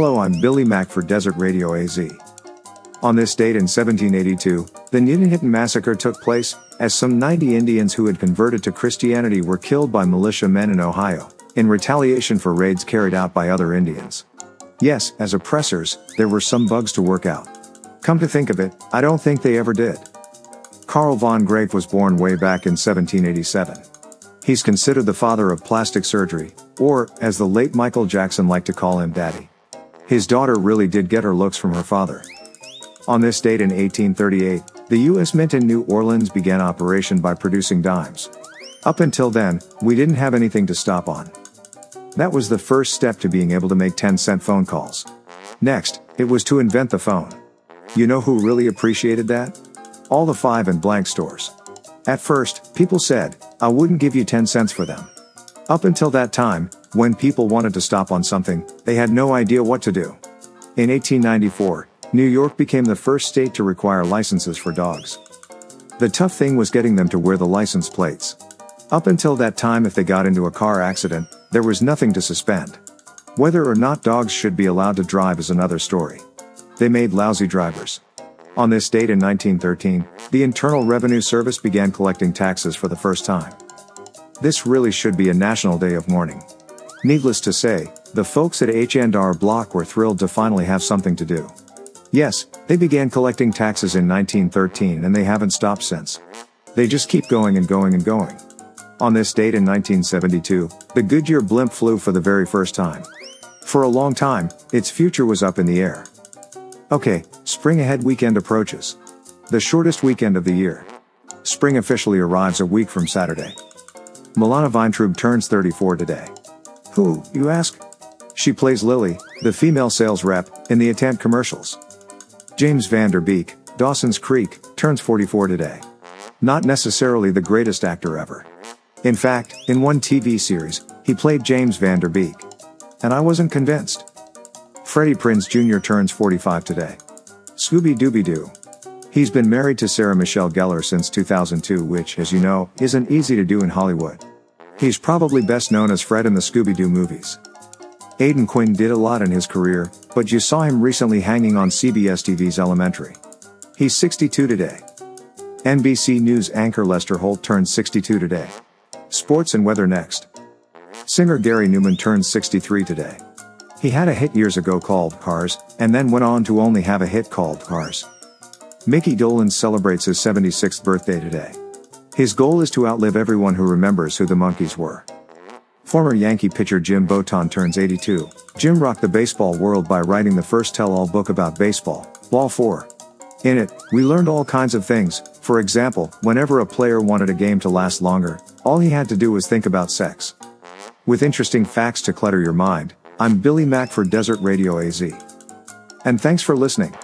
Hello, I'm Billy Mack for Desert Radio AZ. On this date in 1782, the Gnadenhutten Massacre took place, as some 90 Indians who had converted to Christianity were killed by militia men in Ohio, in retaliation for raids carried out by other Indians. Yes, as oppressors, there were some bugs to work out. Come to think of it, I don't think they ever did. Carl von Graefe was born way back in 1787. He's considered the father of plastic surgery, or, as the late Michael Jackson liked to call him, Daddy. His daughter really did get her looks from her father. On this date in 1838, the U.S. Mint in New Orleans began operation by producing dimes. Up until then, we didn't have anything to stop on. That was the first step to being able to make 10 cent phone calls. Next, it was to invent the phone. You know who really appreciated that? All the five and blank stores. At first, people said, I wouldn't give you 10 cents for them. Up until that time, when people wanted to stop on something, they had no idea what to do. In 1894, New York became the first state to require licenses for dogs. The tough thing was getting them to wear the license plates. Up until that time, if they got into a car accident, there was nothing to suspend. Whether or not dogs should be allowed to drive is another story. They made lousy drivers. On this date in 1913, the Internal Revenue Service began collecting taxes for the first time. This really should be a national day of mourning. Needless to say, the folks at H&R Block were thrilled to finally have something to do. Yes, they began collecting taxes in 1913 and they haven't stopped since. They just keep going and going and going. On this date in 1972, the Goodyear blimp flew for the very first time. For a long time, its future was up in the air. Okay, spring ahead weekend approaches. The shortest weekend of the year. Spring officially arrives a week from Saturday. Milana Vayntrub turns 34 today. Who, you ask? She plays Lily, the female sales rep, in the AT&T commercials. James Van Der Beek, Dawson's Creek, turns 44 today. Not necessarily the greatest actor ever. In fact, in one TV series, he played James Van Der Beek. And I wasn't convinced. Freddie Prinze Jr. turns 45 today. Scooby Dooby Doo. He's been married to Sarah Michelle Gellar since 2002, which, as you know, isn't easy to do in Hollywood. He's probably best known as Fred in the Scooby Doo movies. Aidan Quinn did a lot in his career, but you saw him recently hanging on CBS TV's Elementary. He's 62 today. NBC News anchor Lester Holt turns 62 today. Sports and weather next. Singer Gary Numan turns 63 today. He had a hit years ago called Cars, and then went on to only have a hit called Cars. Mickey Dolenz celebrates his 76th birthday today. His goal is to outlive everyone who remembers who the Monkees were. Former Yankee pitcher Jim Bouton turns 82. Jim rocked the baseball world by writing the first tell-all book about baseball, Ball 4. In it, we learned all kinds of things. For example, whenever a player wanted a game to last longer, all he had to do was think about sex. With interesting facts to clutter your mind, I'm Billy Mack for Desert Radio AZ. And thanks for listening.